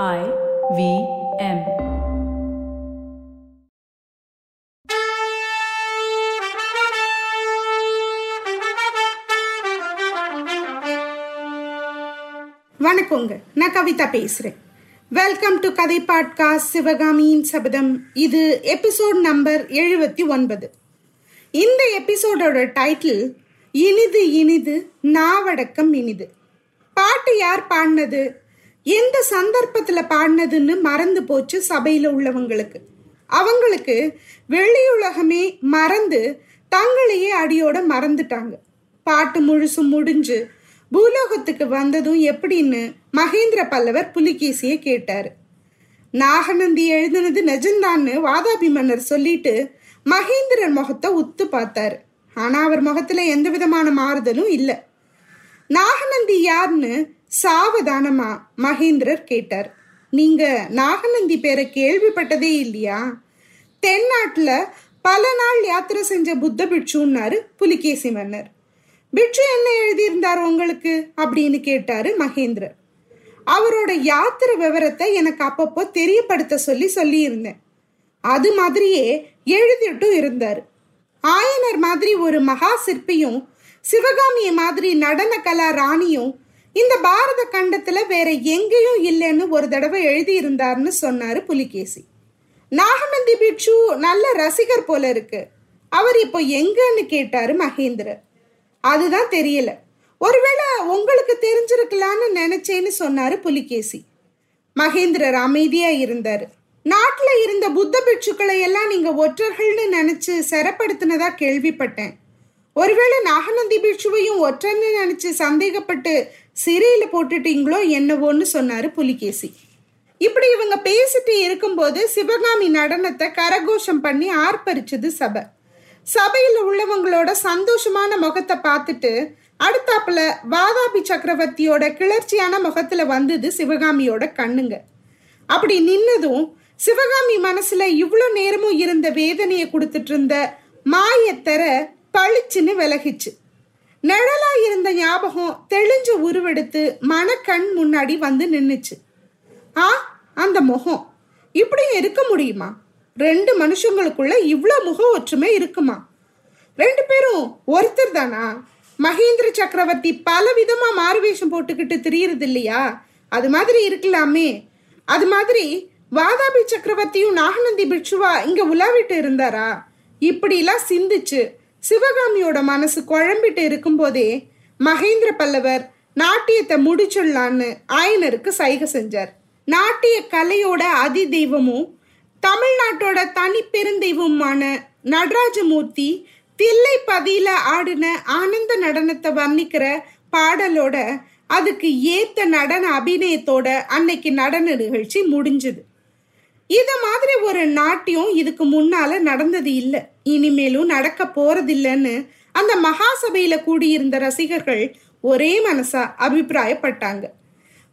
I V M. வணக்கங்க. நான் கவிதா பேசுறேன். வெல்கம் டு கதை பாட்காஸ்ட் சிவகாமியின் சபதம் இது எபிசோட் நம்பர் எழுபத்தி ஒன்பது. இந்த எபிசோடோட டைட்டில் இனிது இனிது நாவடக்கம் இனிது. பாட்டு யார் பாடினது? எந்த சந்தர்ப்பத்தில் பாடினதுன்னு மறந்து போச்சு சபையில் உள்ளவங்களுக்கு. அவங்களுக்கு வெளியுலகமே மறந்து தங்களையே அடியோட மறந்துட்டாங்க. பாட்டு முழுசும் முடிஞ்சு பூலோகத்துக்கு வந்ததும் எப்படின்னு மகேந்திர பல்லவர் புலிகேசியை கேட்டாரு. நாகநந்தி எழுதுனது நிஜம்தான்னு வாதாபி மன்னர் சொல்லிட்டு மகேந்திரர் முகத்தை உத்து பார்த்தாரு. ஆனா அவர் முகத்துல எந்த விதமான மாறுதலும் இல்லை. நாகநந்தி யாருன்னு சாவதானமா? மகேந்திரர் கேட்டார். நீங்க நாகநந்தி பேரை கேள்விப்பட்டதே இல்லையா? தென்னாட்டுல பல நாள் யாத்திரை செஞ்ச புத்த பிட்சுன்னாரு புலிகேசி மன்னர் பிட்சு என்ன எழுதியிருந்தார் உங்களுக்கு? அப்படின்னு கேட்டாரு மகேந்திரர். அவரோட யாத்திரை விவரத்தை எனக்கு அப்பப்போ தெரியப்படுத்த சொல்லி சொல்லியிருந்தேன். அது மாதிரியே எழுதிட்டும் இருந்தார். ஆயனர் மாதிரி ஒரு மகா சிற்பியும் சிவகாமிய மாதிரி நடன கலா ராணியும் இந்த பாரத கண்டத்துல வேற எங்கேயும் இல்லைன்னு ஒரு தடவை எழுதியிருந்தார்னு சொன்னாரு புலிகேசி. நாகநந்தி பிட்சு நல்ல ரசிகர் போல இருக்கு. அவர் இப்போ எங்கன்னு கேட்டாரு மகேந்திரர். அதுதான் தெரியல. ஒருவேளை உங்களுக்கு தெரிஞ்சிருக்கலான்னு நினைச்சேன்னு சொன்னாரு புலிகேசி. மகேந்திரர் அமைதியா இருந்தாரு. நாட்டில் இருந்த புத்த பிட்சுக்களை எல்லாம் நீங்க ஒற்றர்கள்னு நினைச்சு சிறப்படுத்தினதா கேள்விப்பட்டேன். ஒருவேளை நாகநந்தி பிட்சுவையும் ஒற்றன்னு நினைச்சு சந்தேகப்பட்டு சிறையில் போட்டுட்டீங்களோ என்னவோன்னு சொன்னாரு புலிகேசி. இப்படி இவங்க பேசிட்டு இருக்கும்போது சிவகாமி நடனத்தை கரகோஷம் பண்ணி ஆர்ப்பரிச்சது சபை. சபையில் உள்ளவங்களோட சந்தோஷமான முகத்தை பார்த்துட்டு அடுத்தாப்புல வாதாபி சக்கரவர்த்தியோட கிளர்ச்சியான முகத்துல வந்தது சிவகாமியோட கண்ணுங்க. அப்படி நின்னதும் சிவகாமி மனசுல இவ்வளோ நேரமும் இருந்த வேதனையை கொடுத்துட்டு இருந்த மாயத்தர பளிச்சுன்னு விலகிச்சு. நிழலா இருந்த ஞாபகம் தெளிஞ்சு உருவெடுத்து மனக்கண் முன்னாடி வந்து நின்னுச்சு. ஆ அந்த முகம். இப்படியும் இருக்க முடியுமா? ரெண்டு மனுஷங்களுக்குள்ள இவ்வளோ முக ஒற்றுமை இருக்குமா? ரெண்டு பேரும் ஒருத்தர் தானா? மகேந்திர சக்கரவர்த்தி பல விதமா மாறுவேஷம் போட்டுக்கிட்டு திரியறது இல்லையா? அது மாதிரி இருக்கலாமே. அது மாதிரி வாதாபி சக்கரவர்த்தியும் நாகநந்தி பிட்சுவா இங்க உலாவிட்டு இருந்தாரா? இப்படிலாம் சிந்திச்சு சிவகாமியோட மனசு குழம்பிட்டு இருக்கும்போதே மகேந்திர பல்லவர் நாட்டியத்தை முடிச்சிடலான்னு ஆயனருக்கு சைகை செஞ்சார். நாட்டிய கலையோட அதி தெய்வமும் தமிழ்நாட்டோட தனி பெருந்தெய்வமான நடராஜமூர்த்தி தில்லை பதியில ஆடின ஆனந்த நடனத்தை வர்ணிக்கிற பாடலோட அதுக்கு ஏத்த நடன அபிநயத்தோட அன்னைக்கு நடன நிகழ்ச்சி முடிஞ்சது. இது மாதிரி ஒரு நாட்டியம் இதுக்கு முன்னால நடந்தது இல்லை. இனிமேலும் நடக்க போறதில்லைன்னு அந்த மகாசபையில கூடியிருந்த ரசிகர்கள் ஒரே மனசா அபிப்பிராயப்பட்டாங்க.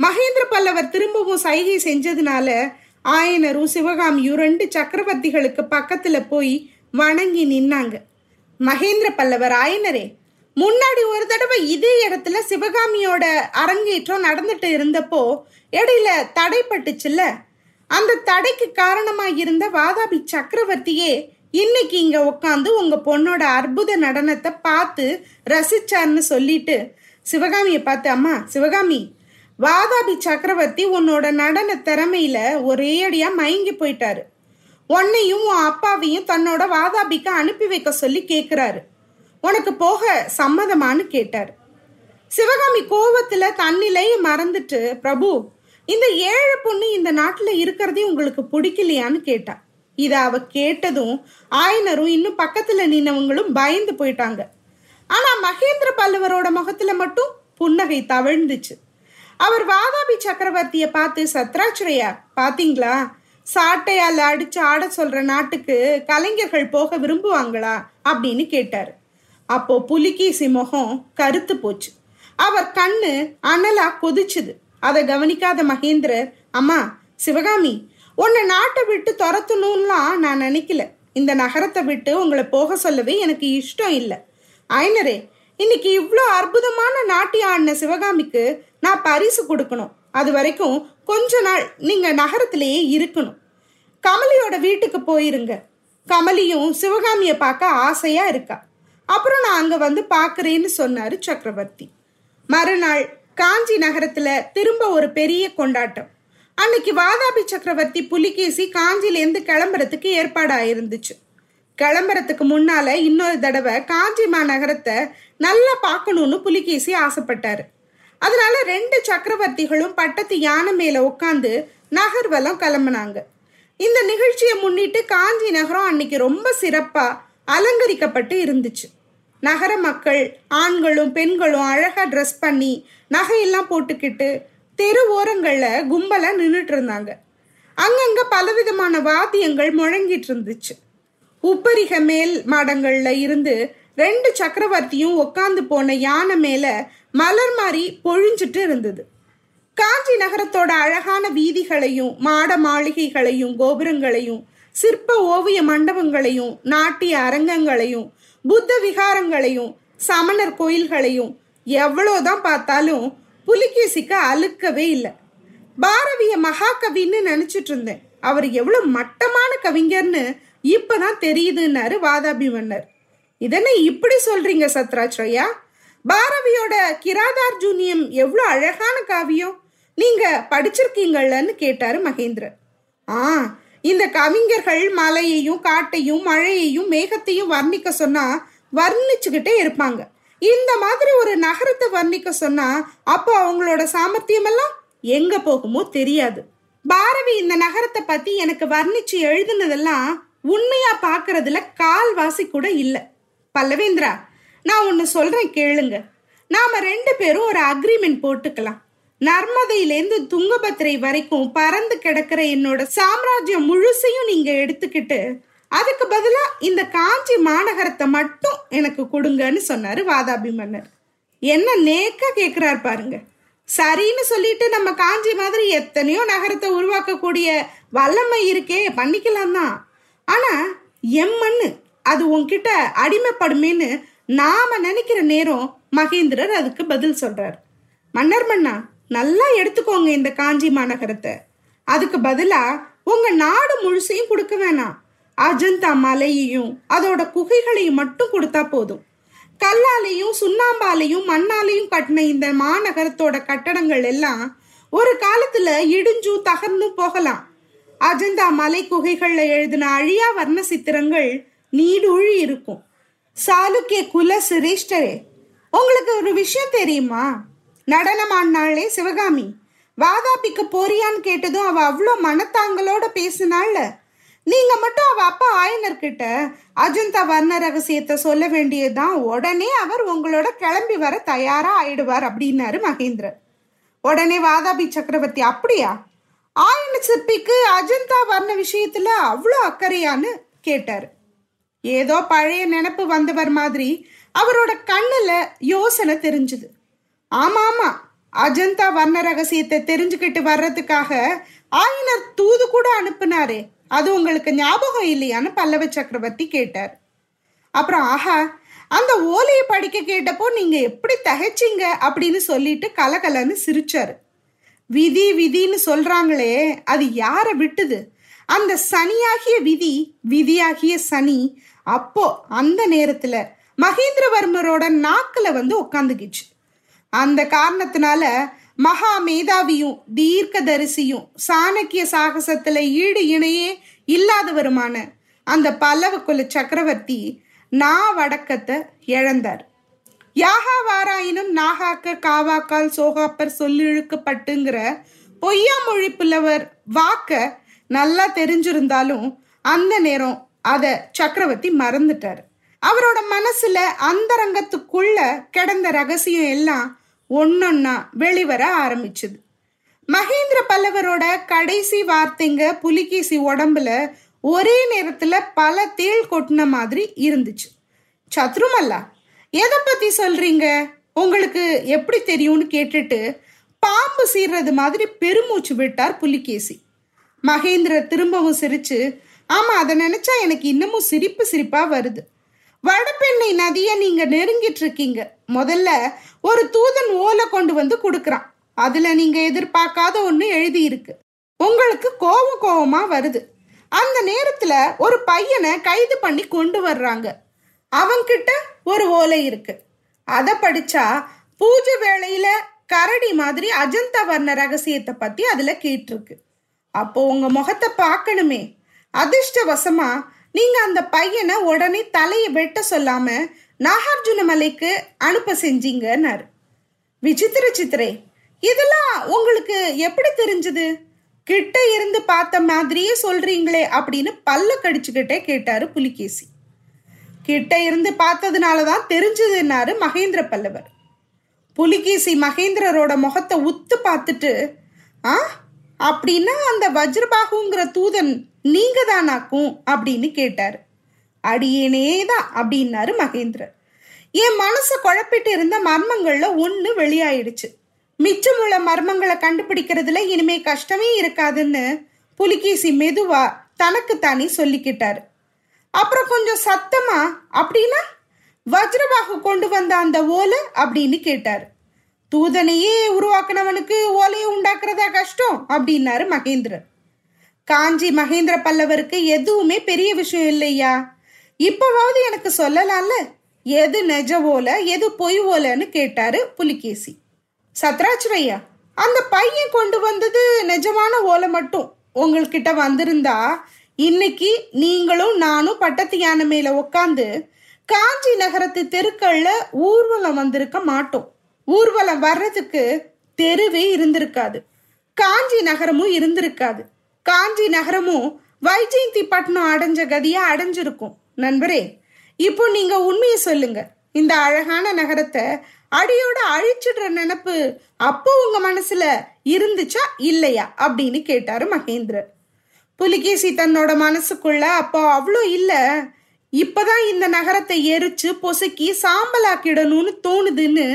மகேந்திர பல்லவர் திரும்பவும் சைகை செஞ்சதுனால ஆயனரும் சிவகாமியும் ரெண்டு சக்கரவர்த்திகளுக்கு பக்கத்துல போய் வணங்கி நின்னாங்க. மகேந்திர பல்லவர் ஆயனரே முன்னாடி ஒரு தடவை இதே இடத்துல சிவகாமியோட அரங்கேற்றம் நடந்துட்டு இருந்தப்போ இடையில தடைப்பட்டுச்சுல்ல? அந்த தடைக்கு காரணமா இருந்த வாதாபி சக்கரவர்த்தியே இன்னைக்கு இங்க உட்காந்து உங்க பொண்ணோட அற்புத நடனத்தை பார்த்து ரசிச்சார்னு சொல்லிட்டு சிவகாமியை பார்த்து அம்மா சிவகாமி வாதாபி சக்கரவர்த்தி உன்னோட நடன திறமையில ஒரே அடியா மயங்கி போயிட்டாரு. உன்னையும் உன் அப்பாவையும் தன்னோட வாதாபிக்கு அனுப்பி வைக்க சொல்லி கேட்குறாரு உனக்கு போக சம்மதமான்னு கேட்டார். சிவகாமி கோவத்துல தன்னிலையை மறந்துட்டு பிரபு இந்த ஏழை பொண்ணு இந்த நாட்டுல இருக்கிறதே உங்களுக்கு பிடிக்கலையான்னு கேட்டா. இத அவ கேட்டதும் ஆயனரும் இன்னும் பக்கத்துல நின்னவங்களும் பயந்து போயிட்டாங்க. ஆனா மகேந்திர பல்லவரோட முகத்துல மட்டும் புன்னகை தவழ்ந்துச்சு. அவர் வாதாபி சக்கரவர்த்திய பார்த்து சத்ராச்சிரையா பாத்தீங்களா? சாட்டையால் அடிச்சு ஆட சொல்ற நாட்டுக்கு கலைஞர்கள் போக விரும்புவாங்களா? அப்படின்னு கேட்டாரு. அப்போ புலிகேசி முகம் கருத்து போச்சு. அவர் கண்ணு அனலா கொதிச்சுது. அதை கவனிக்காத மகேந்திரர் அம்மா சிவகாமி உன்னை நாட்டை விட்டு துரத்தணும்லாம் நான் நினைக்கல. இந்த நகரத்தை விட்டு உங்களை போக சொல்லவே எனக்கு இஷ்டம் இல்லை. ஐனரே இன்னைக்கு இவ்வளோ அற்புதமான நாட்டியம் ஆடின சிவகாமிக்கு நான் பரிசு கொடுக்கணும். அது வரைக்கும் கொஞ்ச நாள் நீங்கள் நகரத்திலேயே இருக்கணும். கமலியோட வீட்டுக்கு போயிருங்க. கமலியும் சிவகாமியை பார்க்க ஆசையாக இருக்கா. அப்புறம் நான் அங்கே வந்து பார்க்குறேன்னு சொன்னார் சக்கரவர்த்தி. மறுநாள் காஞ்சி நகரத்துல திரும்ப ஒரு பெரிய கொண்டாட்டம். அன்னைக்கு வாதாபி சக்கரவர்த்தி புலிகேசி காஞ்சிலேருந்து கிளம்புறதுக்கு ஏற்பாடாயிருந்துச்சு. கிளம்புறதுக்கு முன்னால இன்னொரு தடவை காஞ்சி மாநகரத்தை நல்லா பார்க்கணும்னு புலிகேசி ஆசைப்பட்டாரு. அதனால ரெண்டு சக்கரவர்த்திகளும் பட்டத்து யானை மேல உட்காந்து நகர்வலம் கிளம்புனாங்க. இந்த நிகழ்ச்சியை முன்னிட்டு காஞ்சி நகரம் அன்னைக்கு ரொம்ப சிறப்பா அலங்கரிக்கப்பட்டு இருந்துச்சு. நகர மக்கள் ஆண்களும் பெண்களும் அழகா ட்ரெஸ் பண்ணி நகையெல்லாம் போட்டுக்கிட்டு தெரு ஓரங்கள்ல கும்பலாக நின்றுட்டு இருந்தாங்க. அங்கங்க பலவிதமான வாத்தியங்கள் முழங்கிட்டு இருந்துச்சு. உப்பரிக மேல் மாடங்கள்ல இருந்து ரெண்டு சக்கரவர்த்தியும் உட்காந்து போன யானை மேல மலர் மாறி பொழிஞ்சிட்டு இருந்தது. காஞ்சி நகரத்தோட அழகான வீதிகளையும் மாட மாளிகைகளையும் கோபுரங்களையும் சிற்ப ஓவிய மண்டபங்களையும் நாட்டிய அரங்கங்களையும் புத்த விகாரங்களையும் சமணர் கோயில்களையும் எவ்வளோதான் பார்த்தாலும் புலிகேசிக்கு அழுக்கவே இல்லை. பாரதிய மகாகவின்னு நினைச்சிட்டு இருந்தேன். அவர் எவ்வளவு மட்டமான கவிஞர்னு இப்பதான் தெரியுதுன்னாரு வாதாபி மன்னர் இதனை இப்படி சொல்றீங்க சத்ராச்ரயா பாரதியோட கிராதார்ஜுனியம் எவ்வளோ அழகான காவியம். நீங்க படிச்சிருக்கீங்கள்லன்னு கேட்டாரு மகேந்திரன். ஆ இந்த கவிஞர்கள் மலையையும் காட்டையும் மழையையும் மேகத்தையும் வர்ணிக்க சொன்னா வர்ணிச்சுக்கிட்டே இருப்பாங்க. இந்த மாதிரி ஒரு நகரத்தை வர்ணிக்க சொன்னா அப்போ அவங்களோட சாமர்த்தியம் எல்லாம் எங்க போகுமோ தெரியாது. பாரதி இந்த நகரத்தை பத்தி எனக்கு வர்ணிச்சு எழுதுனதெல்லாம் உண்மையா பாக்குறதுல கால்வாசி கூட இல்லை. பல்லவேந்திரா நான் ஒன்னு சொல்றேன் கேளுங்க. நாம ரெண்டு பேரும் ஒரு அக்ரிமெண்ட் போட்டுக்கலாம். நர்மதையிலேருந்து துங்கபத்திரை வரைக்கும் பறந்து கிடக்கிற என்னோட சாம்ராஜ்யம் முழுசையும் நீங்க எடுத்துக்கிட்டு அதுக்கு பதிலா இந்த காஞ்சி மாநகரத்தை மட்டும் எனக்கு கொடுங்கன்னு சொன்னாரு வாதாபி மன்னர் என்ன நேக்க கேக்குறாரு பாருங்க. சரின்னு சொல்லிட்டு நம்ம காஞ்சி மாதிரி எத்தனையோ நகரத்தை உருவாக்கக்கூடிய வல்லமை இருக்கே பண்ணிக்கலாம் தான். ஆனா எம் மண்ணு அது உன்கிட்ட அடிமைப்படுமேன்னு நாம நினைக்கிற நேரம் மகேந்திரர் அதுக்கு பதில் சொல்றார். மன்னர் மன்னா நல்லா எடுத்துக்கோங்க இந்த காஞ்சி மாநகரத்தை. அதுக்கு பதிலா உங்க நாடு முழுசையும் கொடுக்க வேணாம். அஜந்தா மலையையும் அதோட குகைகளையும் மட்டும் கொடுத்தா போதும். கல்லாலையும் சுண்ணாம்பாலையும் மண்ணாலையும் கட்டின இந்த மாநகரத்தோட கட்டடங்கள் எல்லாம் ஒரு காலத்துல இடிஞ்சும் தகர்ந்தும் போகலாம். அஜந்தா மலை குகைகள்ல எழுதின அழியா வர்ண சித்திரங்கள் நீடூழி இருக்கும். சாளுக்கிய குல சிரேஷ்டரே உங்களுக்கு ஒரு விஷயம் தெரியுமா? நடனமானாளே சிவகாமி. வாதாபிக்கு போறியான்னு கேட்டதும் அவ அவ்வளோ மனத்தாங்களோட பேசினாள்ல. நீங்க மட்டும் அவ அப்பா ஆயனர்கிட்ட அஜந்தா வர்ண ரகசியத்தை சொல்ல வேண்டியதுதான். உடனே அவர் உங்களோட கிளம்பி வர தயாரா ஆயிடுவார் அப்படின்னாரு மகேந்திரன். உடனே வாதாபி சக்கரவர்த்தி அப்படியா? ஆயன சிற்பிக்கு அஜந்தா வர்ண விஷயத்துல அவ்வளோ அக்கறையான்னு? கேட்டாரு. ஏதோ பழைய நினப்பு வந்தவர் மாதிரி அவரோட கண்ணுல யோசனை தெரிஞ்சுது. ஆமா ஆமா அஜந்தா வர்ண ரகசியத்தை தெரிஞ்சுக்கிட்டு வர்றதுக்காக ஆயினர் தூது கூட அனுப்புனாரே. அது உங்களுக்கு ஞாபகம் இல்லையான்னு பல்லவ சக்கரவர்த்தி கேட்டார். அப்புறம் ஆஹா அந்த ஓலையை படிக்க கேட்டப்போ நீங்க எப்படி தகைச்சிங்க? அப்படின்னு சொல்லிட்டு கலகலன்னு சிரிச்சாரு. விதி விதின்னு சொல்றாங்களே அது யார விட்டுது? அந்த சனியாகிய விதி விதியாகிய சனி அப்போ அந்த நேரத்துல மகேந்திரவர்மரோட நாக்குல வந்து உட்காந்துக்கிச்சு அந்த காரணத்தினால மகா மேதாவியும் தீர்க்கதரிசியும் சாணக்கிய சாகசத்துல ஈடு இணையே இல்லாதவருமான அந்த பல்லவ குல சக்கரவர்த்தி நா வடக்கத்தை இழந்தார். யாகா வாராயினும் நாகாக்க காவாக்கால் சோகாப்பர் சொல்லிழுக்கப்பட்டுங்கிற பொய்யா மொழி புலவர் வாக்க நல்லா தெரிஞ்சிருந்தாலும் அந்த நேரம் அத சக்கரவர்த்தி மறந்துட்டார். அவரோட மனசுல அந்தரங்கத்துக்குள்ள கிடந்த ரகசியம் எல்லாம் ஒன்னொன்னா வெளிவர ஆரம்பிச்சது. மகேந்திர பல்லவரோட கடைசி வார்த்தைங்க புலிகேசி உடம்புல ஒரே நேரத்துல பல தேள் கொட்டின மாதிரி இருந்துச்சு. சத்ருமல்லா எதை பத்தி சொல்றீங்க? உங்களுக்கு எப்படி தெரியும்னு கேட்டுட்டு பாம்பு சீர்றது மாதிரி பெருமூச்சு விட்டார் புலிகேசி. மகேந்திர திரும்பவும் சிரிச்சு ஆமா அதை நினைச்சா எனக்கு இன்னமும் சிரிப்பு சிரிப்பா வருது. வடபெண்ணை நதியை நீங்க நெருங்கிட்டு இருக்கீங்க முதல்ல ஒரு தூதன் ஓலை கொண்டு வந்து கொடுக்கறான். அதுல நீங்க எதிர்பார்க்காத ஒண்ணு எழுதி இருக்கு உங்களுக்கு கோவம் கோவமா வருது. அந்த நேரத்துல ஒரு பையனை கைது பண்ணி கொண்டு வர்றாங்க. அவன்கிட்ட ஒரு ஓலை இருக்கு. அத படிச்சா பூஜை வேளையில கரடி மாதிரி அஜந்தா வர்ண ரகசியத்தை பத்தி அதுல கேட்டிருக்கு. அப்போ உங்க முகத்தை பார்க்கணுமே. அதிர்ஷ்டவசமா நீங்க அந்த பையனை உடனே தலையை வெட்ட சொல்லாம நாகார்ஜுன மலைக்கு அனுப்ப செஞ்சீங்கன்னாரு. விசித்திர சித்திரே இதெல்லாம் உங்களுக்கு எப்படி தெரிஞ்சது? கிட்ட இருந்து பார்த்த மாதிரியே சொல்றீங்களே அப்படின்னு பல்ல கடிச்சுக்கிட்டே கேட்டாரு புலிகேசி. கிட்ட இருந்து பார்த்ததுனால தான் தெரிஞ்சதுன்னாரு மகேந்திர பல்லவர். புலிகேசி மகேந்திரரோட முகத்தை உத்து பார்த்துட்டு ஆ அப்படின்னா அந்த வஜ்ரபாகுங்கிற தூதன் நீங்க தானாக்கும் அப்படின்னு கேட்டாரு. அடியேனே தான் அப்படின்னாரு மகேந்திரர். என் மனசை குழப்பிட்டு இருந்த மர்மங்கள்ல ஒன்று வெளியாயிடுச்சு. மிச்சமுள்ள மர்மங்களை கண்டுபிடிக்கிறதுல இனிமே கஷ்டமே இருக்காதுன்னு புலிகேசி மெதுவா தனக்குத்தானே சொல்லிக்கிட்டாரு. அப்புறம் கொஞ்சம் சத்தமா அப்படின்னா வஜ்ரபாகு கொண்டு வந்த அந்த ஓலை? அப்படின்னு கேட்டாரு. தூதனையே உருவாக்குனவனுக்கு ஓலையை உண்டாக்குறதா கஷ்டம் அப்படின்னாரு மகேந்திரர் காஞ்சி மகேந்திர பல்லவருக்கு எதுவுமே பெரிய விஷயம் இல்லையா? இப்பவாவது எனக்கு சொல்லலாம்ல? எது நெஜ ஓல எது பொய் ஓலன்னு கேட்டாரு புலிகேசி. சத்ராஜ்வையா அந்த பையன் கொண்டு வந்தது நிஜமான ஓலை மட்டும் உங்கள்கிட்ட வந்திருந்தா இன்னைக்கு நீங்களும் நானும் பட்டத்து யானை மேல உட்காந்து காஞ்சி நகரத்து தெருக்கள்ல ஊர்வலம் வந்திருக்க மாட்டோம். ஊர்வலம் வர்றதுக்கு தெருவே இருந்திருக்காது. காஞ்சி நகரமும் இருந்திருக்காது. காஞ்சி நகரமும் வைஜெயந்தி பட்டணம் அடைஞ்ச கதியா அடைஞ்சிருக்கும். நண்பரே இப்போ நீங்க உண்மையை சொல்லுங்க. இந்த அழகான நகரத்தை அடியோட அழிச்சிடுற நினப்பு அப்போ உங்க மனசுல இருந்துச்சா இல்லையா அப்படின்னு கேட்டாரு மகேந்திரர். புலிகேசி தன்னோட மனசுக்குள்ள அப்போ அவ்வளோ இல்ல இப்பதான் இந்த நகரத்தை எரிச்சு பொசுக்கி சாம்பலாக்கிடணும்னு தோணுதுன்னு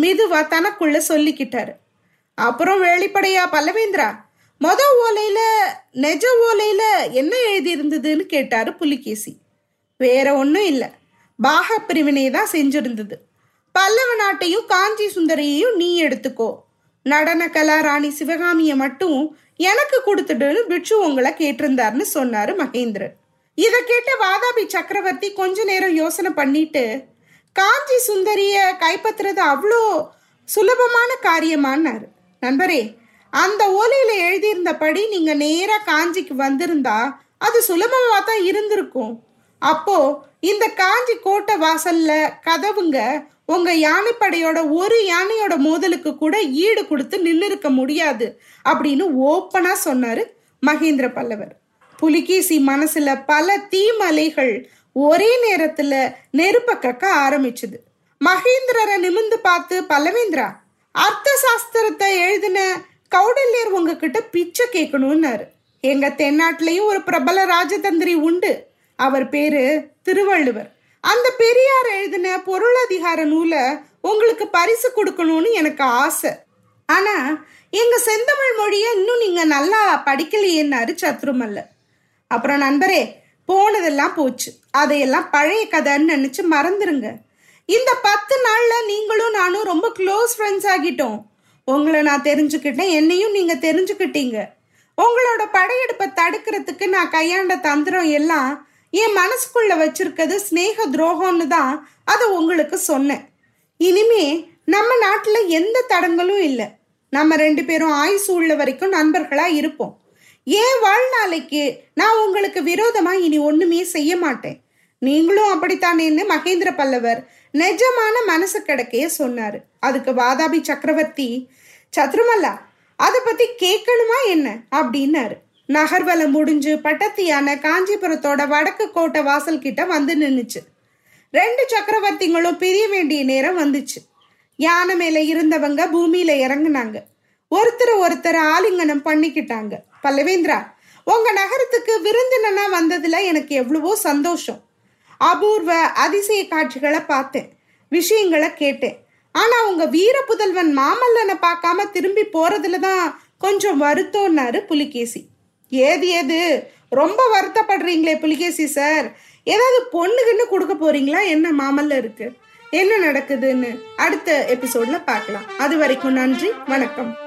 மெதுவா தனக்குள்ள சொல்லிக்கிட்டாரு. அப்புறம் வெளிப்படையா பல்லவேந்திரா மொத ஓலையில நெஜ ஓலையில என்ன எழுதி இருந்ததுன்னு கேட்டாரு புலிகேசி. வேற ஒன்றும் இல்லை. பாக பிரிவினை தான் செஞ்சிருந்தது. பல்லவ நாட்டையும் காஞ்சி சுந்தரியையும் நீ எடுத்துக்கோ. நடன கலா ராணி சிவகாமியை மட்டும் எனக்கு கொடுத்துடுன்னு பிட்சு உங்களை கேட்டிருந்தாருன்னு சொன்னாரு மகேந்திரன். இதை கேட்ட வாதாபி சக்கரவர்த்தி கொஞ்ச நேரம் யோசனை பண்ணிட்டு காஞ்சி சுந்தரிய கைப்பற்றுறது அவ்வளோ சுலபமான காரியமானாரு நண்பரே அந்த ஓலையில எழுதியிருந்தபடி நீங்க நேரா காஞ்சிக்கு வந்திருந்தா அது சுலபமா தான் இருந்திருக்கும். அப்போ இந்த காஞ்சி கோட்டை வாசல்ல கதவுங்க உங்க யானைப்படையோட ஒரு யானையோட மோதலுக்கு கூட ஈடு கொடுத்து நின்று இருக்க முடியாது அப்படின்னு ஓப்பனா சொன்னாரு மகேந்திர பல்லவர். புலிகேசி மனசுல பல தீமலைகள் ஒரே நேரத்துல நெருப்ப கக்க ஆரம்பிச்சுது. மகேந்திரரை நிமிந்து பார்த்து பல்லவேந்திரா அர்த்த சாஸ்திரத்தை எழுதின கௌடல்யர் உங்ககிட்ட பிச்சை கேட்கணும்னாரு. எங்க தென்னாட்டிலையும் ஒரு பிரபல ராஜதந்திரி உண்டு. அவர் பேரு திருவள்ளுவர். அந்த பெரியார் எழுதின பொருளதிகார நூலை உங்களுக்கு பரிசு கொடுக்கணும்னு எனக்கு ஆசை. ஆனா எங்க செந்தமிழ் மொழியை இன்னும் நீங்க நல்லா படிக்கலையேன்னாரு சத்ருமல்ல அப்புறம் நண்பரே போனதெல்லாம் போச்சு. அதையெல்லாம் பழைய கதைன்னு நினைச்சு மறந்துருங்க. இந்த பத்து நாள்ல நீங்களும் நானும் ரொம்ப க்ளோஸ் ஃப்ரெண்ட்ஸ் ஆகிட்டோம். உங்களை நான் தெரிஞ்சுக்கிட்டேன் என்னையும் நீங்க தெரிஞ்சுக்கிட்டீங்க. உங்களோட படையெடுப்பை தடுக்கிறதுக்கு நான் கையாண்ட தந்திரம் எல்லாம் என் மனசுக்குள்ள வச்சிருக்கிறது ஸ்னேக துரோகம்னு தான் அதை உங்களுக்கு சொன்னேன். இனிமே நம்ம நாட்டில் எந்த தடங்களும் இல்லை. நம்ம ரெண்டு பேரும் ஆயுசு உள்ள வரைக்கும் நண்பர்களாக இருப்போம். ஏன் வாழ்நாளைக்கு நான் உங்களுக்கு விரோதமா இனி ஒண்ணுமே செய்ய மாட்டேன்? நீங்களும் அப்படித்தானேன்னு மகேந்திர பல்லவர் நிஜமான மனசு கிடக்கைய சொன்னாரு. அதுக்கு வாதாபி சக்கரவர்த்தி சத்ருமல்லா அதை பத்தி கேட்கணுமா என்ன? அப்படின்னாரு. நகர்வலம் முடிஞ்சு பட்டத்தியான காஞ்சிபுரத்தோட வடக்கு கோட்டை வாசல் கிட்ட வந்து நின்னுச்சு. ரெண்டு சக்கரவர்த்திங்களும் பிரிய வேண்டிய நேரம் வந்துச்சு. யானை மேல இருந்தவங்க பூமியில இறங்குனாங்க. ஒருத்தர் ஒருத்தர் ஆலிங்கனம் பண்ணிக்கிட்டாங்க. பல்லவேந்திரா உங்க நகரத்துக்கு விருந்தினா வந்ததுல எனக்கு எவ்வளவோ சந்தோஷம். அபூர்வ அதிசய காட்சிகளை பார்த்தேன் விஷயங்களை கேட்டேன். ஆனா உங்க வீர புதல்வன் மாமல்லனை பார்க்காம திரும்பி போறதுல தான் கொஞ்சம் வருத்தம்னாரு புலிகேசி. ஏது ஏது? ரொம்ப வருத்தப்படுறீங்களே புலிகேசி சார். ஏதாவது பொண்ணுக்குன்னு கொடுக்க போறீங்களா? என்ன மாமல்ல இருக்கு? என்ன நடக்குதுன்னு அடுத்த எபிசோட்ல பார்க்கலாம். அது வரைக்கும் நன்றி வணக்கம்.